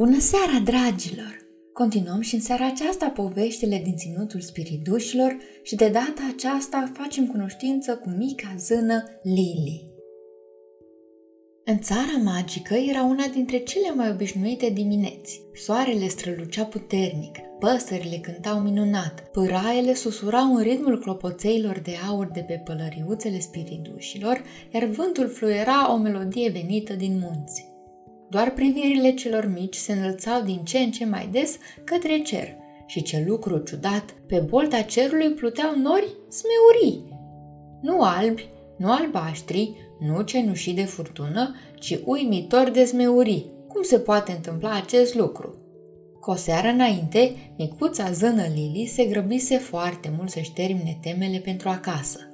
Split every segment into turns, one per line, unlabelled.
Bună seara, dragilor! Continuăm și în seara aceasta poveștile din Ținutul Spiridușilor și de data aceasta facem cunoștință cu mica zână Lily. În țara magică era una dintre cele mai obișnuite dimineți. Soarele strălucea puternic, păsările cântau minunat, pâraiele susurau în ritmul clopoțeilor de aur de pe pălăriuțele spiridușilor, iar vântul fluiera o melodie venită din munți. Doar privirile celor mici se înălțau din ce în ce mai des către cer și ce lucru ciudat, pe bolta cerului pluteau nori smeurii. Nu albi, nu albaștri, nu cenușii de furtună, ci uimitor de smeurii. Cum se poate întâmpla acest lucru? Cu o seară înainte, micuța zână Lili se grăbise foarte mult să-și termine temele pentru acasă.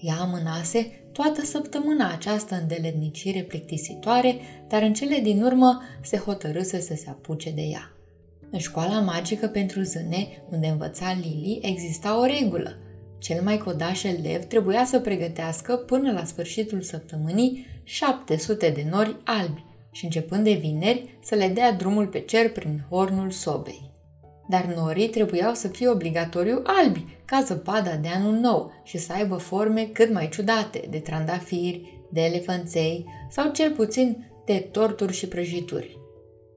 Ea amânase toată săptămâna această îndeletnicire plictisitoare, dar în cele din urmă se hotărâse să se apuce de ea. În școala magică pentru zâne, unde învăța Lili, exista o regulă. Cel mai codaș elev trebuia să pregătească până la sfârșitul săptămânii 700 de nori albi și începând de vineri să le dea drumul pe cer prin hornul sobei dar norii trebuiau să fie obligatoriu albi, ca zăpada de anul nou și să aibă forme cât mai ciudate, de trandafiri, de elefanței sau cel puțin de torturi și prăjituri.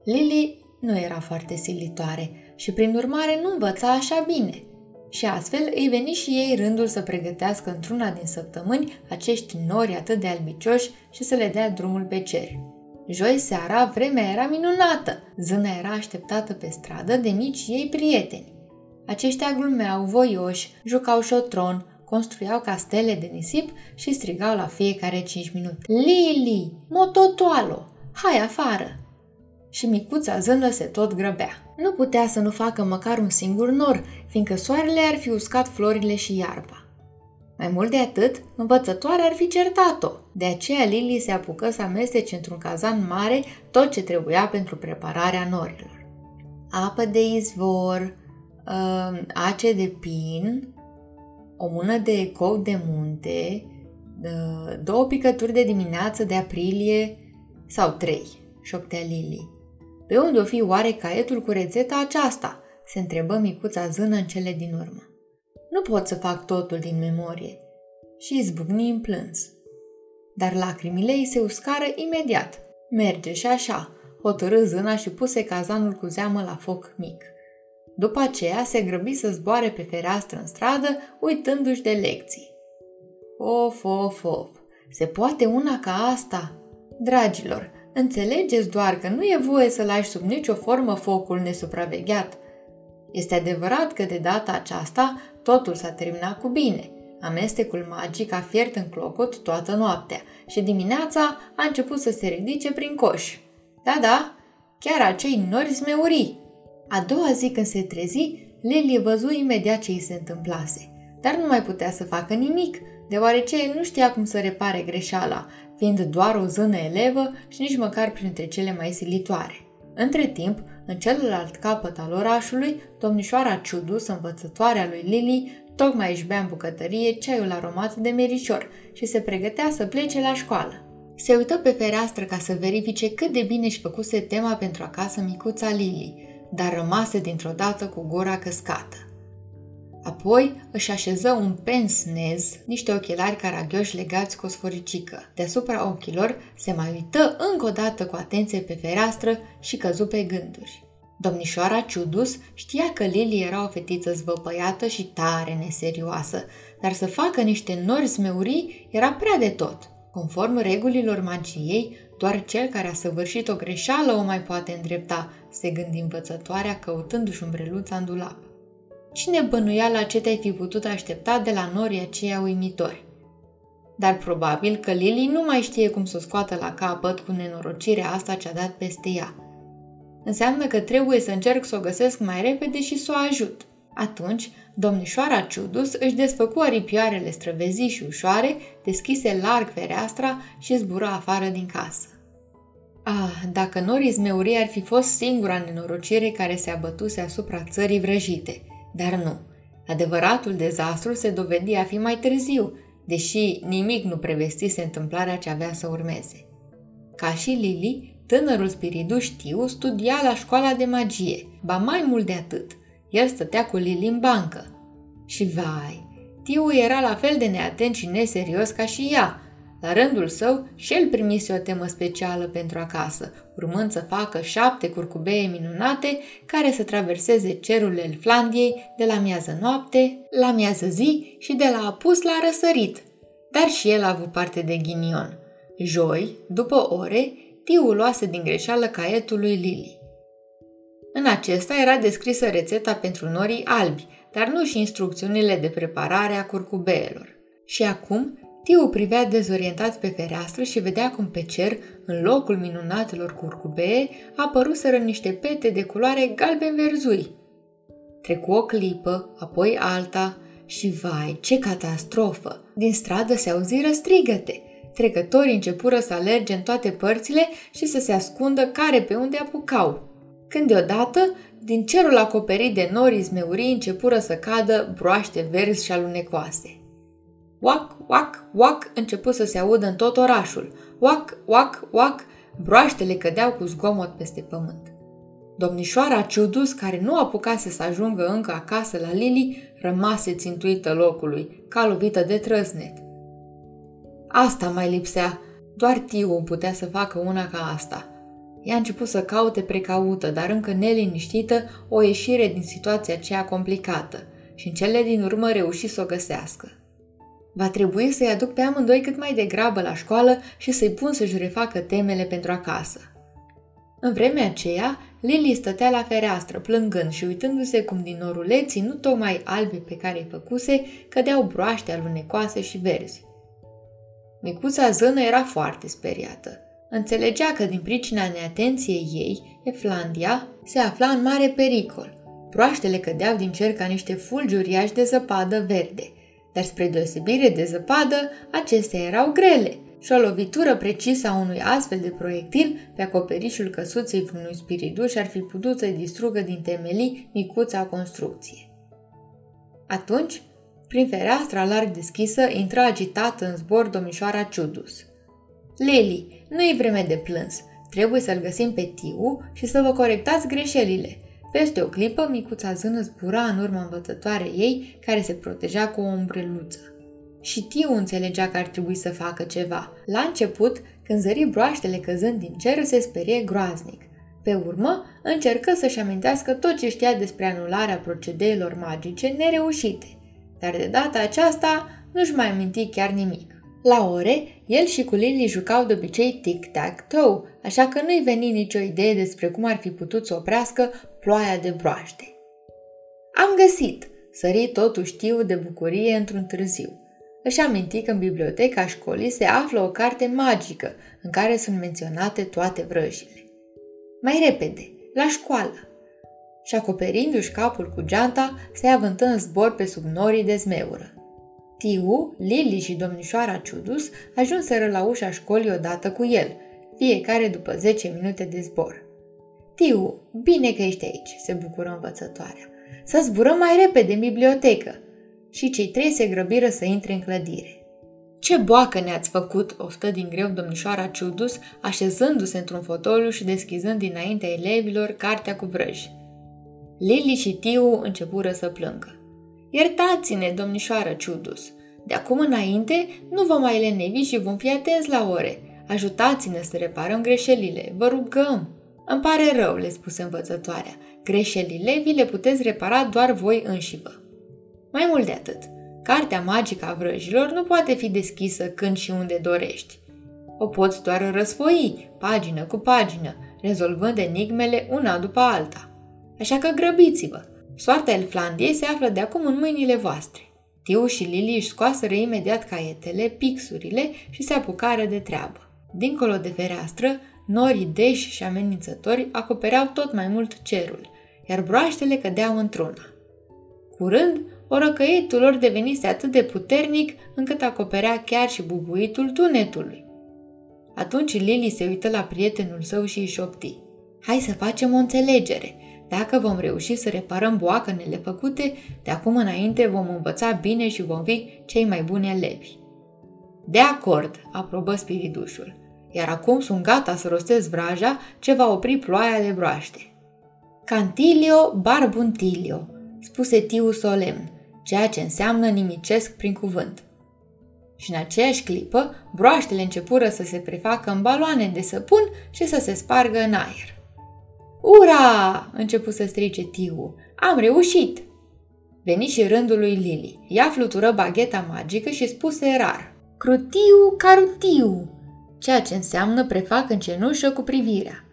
Lily nu era foarte silitoare și prin urmare nu învăța așa bine. Și astfel îi veni și ei rândul să pregătească într-una din săptămâni acești nori atât de albicioși și să le dea drumul pe cer. Joi seara, vremea era minunată. Zâna era așteptată pe stradă de mici ei prieteni. Aceștia glumeau voioși, jucau șotron, construiau castele de nisip și strigau la fiecare cinci minute. Lili, mototoalo, hai afară! Și micuța zână se tot grăbea. Nu putea să nu facă măcar un singur nor, fiindcă soarele ar fi uscat florile și iarba. Mai mult de atât, învățătoarea ar fi certat-o. De aceea Lily se apucă să amestece într-un cazan mare tot ce trebuia pentru prepararea norilor. Apă de izvor, uh, ace de pin, o mână de cou de munte, uh, două picături de dimineață de aprilie sau trei, șoptea Lily. Pe unde o fi oare caietul cu rețeta aceasta? se întrebă micuța zână în cele din urmă. Nu pot să fac totul din memorie. Și izbucni în plâns. Dar lacrimile îi se uscară imediat. Merge și așa, hotărâ zâna și puse cazanul cu zeamă la foc mic. După aceea se grăbi să zboare pe fereastră în stradă, uitându-și de lecții. Of, of, of, se poate una ca asta? Dragilor, înțelegeți doar că nu e voie să lași sub nicio formă focul nesupravegheat. Este adevărat că de data aceasta Totul s-a terminat cu bine. Amestecul magic a fiert în clocot toată noaptea și dimineața a început să se ridice prin coș. Da, da, chiar acei nori smeurii. A doua zi când se trezi, Lily văzu imediat ce îi se întâmplase, dar nu mai putea să facă nimic, deoarece nu știa cum să repare greșeala, fiind doar o zână elevă și nici măcar printre cele mai silitoare. Între timp, în celălalt capăt al orașului, domnișoara Ciudus, învățătoarea lui Lily, tocmai își bea în bucătărie ceaiul aromat de merișor și se pregătea să plece la școală. Se uită pe fereastră ca să verifice cât de bine își făcuse tema pentru acasă micuța Lily, dar rămase dintr-o dată cu gura căscată. Apoi își așeză un pens nez, niște ochelari caragioși legați cu o sforicică. Deasupra ochilor se mai uită încă o dată cu atenție pe fereastră și căzu pe gânduri. Domnișoara Ciudus știa că Lili era o fetiță zvăpăiată și tare neserioasă, dar să facă niște nori smeurii era prea de tot. Conform regulilor magiei, doar cel care a săvârșit o greșeală o mai poate îndrepta, se gândi învățătoarea căutându-și umbreluța în dulap. Cine bănuia la ce te-ai fi putut aștepta de la norii aceia uimitori? Dar probabil că Lily nu mai știe cum să o scoată la capăt cu nenorocirea asta ce-a dat peste ea. Înseamnă că trebuie să încerc să o găsesc mai repede și să o ajut. Atunci, domnișoara Ciudus își desfăcu aripioarele străvezi și ușoare, deschise larg fereastra și zbură afară din casă. Ah, dacă Noris Meurie ar fi fost singura nenorocire care se abătuse asupra țării vrăjite – dar nu. Adevăratul dezastru se dovedi a fi mai târziu, deși nimic nu prevestise întâmplarea ce avea să urmeze. Ca și Lily, Tânărul spiriduș Știu studia la școala de magie, ba mai mult de atât. El stătea cu Lili în bancă. Și vai, Tiu era la fel de neatent și neserios ca și ea. La rândul său, și el primise o temă specială pentru acasă, urmând să facă șapte curcubeie minunate care să traverseze cerurile Flandiei de la miază noapte, la miază zi și de la apus la răsărit. Dar și el a avut parte de ghinion. Joi, după ore, Tiu luase din greșeală caietul lui Lili. În acesta era descrisă rețeta pentru norii albi, dar nu și instrucțiunile de preparare a curcubeelor. Și acum, Tiu privea dezorientat pe fereastră și vedea cum pe cer, în locul minunatelor curcubee, apăruseră niște pete de culoare galben-verzui. Trecu o clipă, apoi alta și vai, ce catastrofă! Din stradă se auziră strigăte. Trecătorii începură să alerge în toate părțile și să se ascundă care pe unde apucau. Când deodată, din cerul acoperit de nori zmeurii începură să cadă broaște verzi și alunecoase. Oac, oac, oac început să se audă în tot orașul. Oac, oac, oac, broaștele cădeau cu zgomot peste pământ. Domnișoara Ciudus, care nu apucase să ajungă încă acasă la Lili, rămase țintuită locului, ca lovită de trăznet. Asta mai lipsea, doar Tiu putea să facă una ca asta. Ea a început să caute precaută, dar încă neliniștită, o ieșire din situația aceea complicată și în cele din urmă reuși să o găsească. Va trebui să-i aduc pe amândoi cât mai degrabă la școală și să-i pun să-și refacă temele pentru acasă. În vremea aceea, Lily stătea la fereastră, plângând și uitându-se cum din noruleții nu tocmai albe pe care îi făcuse, cădeau broaște alunecoase și verzi. Micuța zână era foarte speriată. Înțelegea că din pricina neatenției ei, Eflandia se afla în mare pericol. Broaștele cădeau din cer ca niște fulgi uriași de zăpadă verde – dar spre deosebire de zăpadă, acestea erau grele și o lovitură precisă a unui astfel de proiectil pe acoperișul căsuței vreunui spiriduș ar fi putut să-i distrugă din temelii micuța construcție. Atunci, prin fereastra larg deschisă, intră agitată în zbor domnișoara Ciudus. Leli, nu e vreme de plâns. Trebuie să-l găsim pe Tiu și să vă corectați greșelile. Peste o clipă, micuța zână zbura în urma învățătoarei ei, care se proteja cu o umbreluță. Și Tiu înțelegea că ar trebui să facă ceva. La început, când zări broaștele căzând din cer, se sperie groaznic. Pe urmă, încercă să-și amintească tot ce știa despre anularea procedeelor magice nereușite. Dar de data aceasta nu-și mai aminti chiar nimic. La ore, el și cu Lily jucau de obicei tic-tac-toe, așa că nu-i veni nicio idee despre cum ar fi putut să oprească ploaia de broaște. Am găsit! Sări totuși știu de bucurie într-un târziu. Își aminti că în biblioteca școlii se află o carte magică în care sunt menționate toate vrăjile. Mai repede, la școală! Și acoperindu-și capul cu geanta, se avântă în zbor pe sub norii de zmeură. Tiu, Lili și domnișoara Ciudus ajunseră la ușa școlii odată cu el, fiecare după 10 minute de zbor. Tiu, bine că ești aici, se bucură învățătoarea. Să zburăm mai repede în bibliotecă. Și cei trei se grăbiră să intre în clădire. Ce boacă ne-ați făcut, oftă din greu domnișoara Ciudus, așezându-se într-un fotoliu și deschizând dinaintea elevilor cartea cu vrăji. Lili și Tiu începură să plângă. Iertați-ne, domnișoară Ciudus. De acum înainte nu vom mai lenevi și vom fi atenți la ore. Ajutați-ne să reparăm greșelile, vă rugăm. Îmi pare rău, le spuse învățătoarea. Greșelile vi le puteți repara doar voi înșivă. Mai mult de atât, cartea magică a vrăjilor nu poate fi deschisă când și unde dorești. O poți doar răsfoi, pagină cu pagină, rezolvând enigmele una după alta. Așa că grăbiți-vă! Soarta Elflandiei se află de acum în mâinile voastre. Tiu și Lili își scoaseră imediat caietele, pixurile și se apucară de treabă. Dincolo de fereastră, norii deși și amenințători acopereau tot mai mult cerul, iar broaștele cădeau într-una. Curând, orăcăietul lor devenise atât de puternic încât acoperea chiar și bubuitul tunetului. Atunci Lili se uită la prietenul său și își șopti. Hai să facem o înțelegere. Dacă vom reuși să reparăm boacănele făcute, de acum înainte vom învăța bine și vom fi cei mai buni elevi. De acord, aprobă spiridușul. Iar acum sunt gata să rostez vraja ce va opri ploaia de broaște. Cantilio barbuntilio, spuse Tiu solemn, ceea ce înseamnă nimicesc prin cuvânt. Și în aceeași clipă, broaștele începură să se prefacă în baloane de săpun și să se spargă în aer. Ura! început să strice Tiu. Am reușit! Veni și rândul lui Lily. Ea flutură bagheta magică și spuse rar. Crutiu, carutiu! Ceea ce înseamnă prefac în cenușă cu privirea.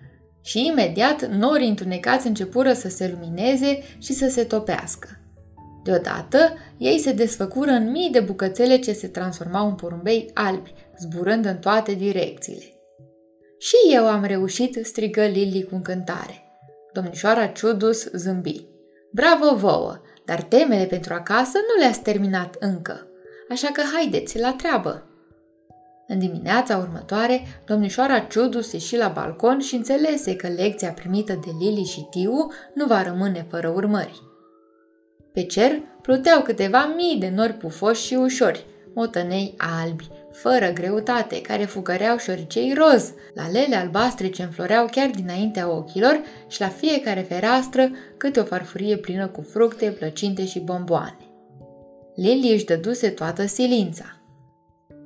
Și imediat norii întunecați începură să se lumineze și să se topească. Deodată, ei se desfăcură în mii de bucățele ce se transformau în porumbei albi, zburând în toate direcțiile. Și eu am reușit, strigă Lily cu încântare. Domnișoara Ciudus zâmbi. Bravo vouă, dar temele pentru acasă nu le-ați terminat încă, așa că haideți la treabă. În dimineața următoare, domnișoara Ciudus ieși la balcon și înțelese că lecția primită de Lily și Tiu nu va rămâne fără urmări. Pe cer pluteau câteva mii de nori pufoși și ușori, motănei albi, fără greutate, care fugăreau șoricei roz, la lele albastre ce înfloreau chiar dinaintea ochilor și la fiecare fereastră câte o farfurie plină cu fructe, plăcinte și bomboane. Lily își dăduse toată silința.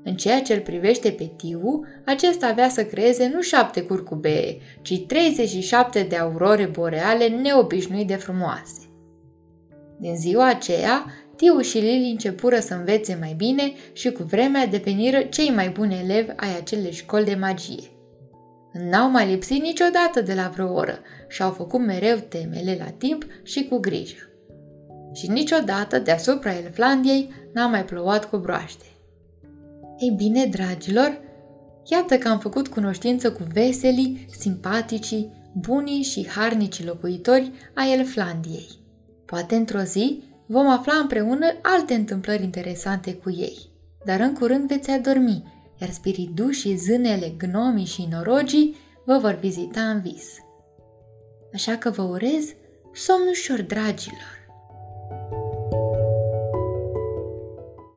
În ceea ce îl privește pe Tiu, acesta avea să creeze nu șapte curcubee, ci 37 de aurore boreale neobișnuit de frumoase. Din ziua aceea, Tiu și Lili începură să învețe mai bine și cu vremea deveniră cei mai buni elevi ai acelei școli de magie. N-au mai lipsit niciodată de la vreo oră și au făcut mereu temele la timp și cu grijă. Și niciodată deasupra Elflandiei n-a mai plouat cu broaște. Ei bine, dragilor, iată că am făcut cunoștință cu veselii, simpaticii, bunii și harnici locuitori ai Elflandiei. Poate într-o zi vom afla împreună alte întâmplări interesante cu ei. Dar în curând veți adormi, iar spiridușii, zânele, gnomii și norogii vă vor vizita în vis. Așa că vă urez somn ușor, dragilor!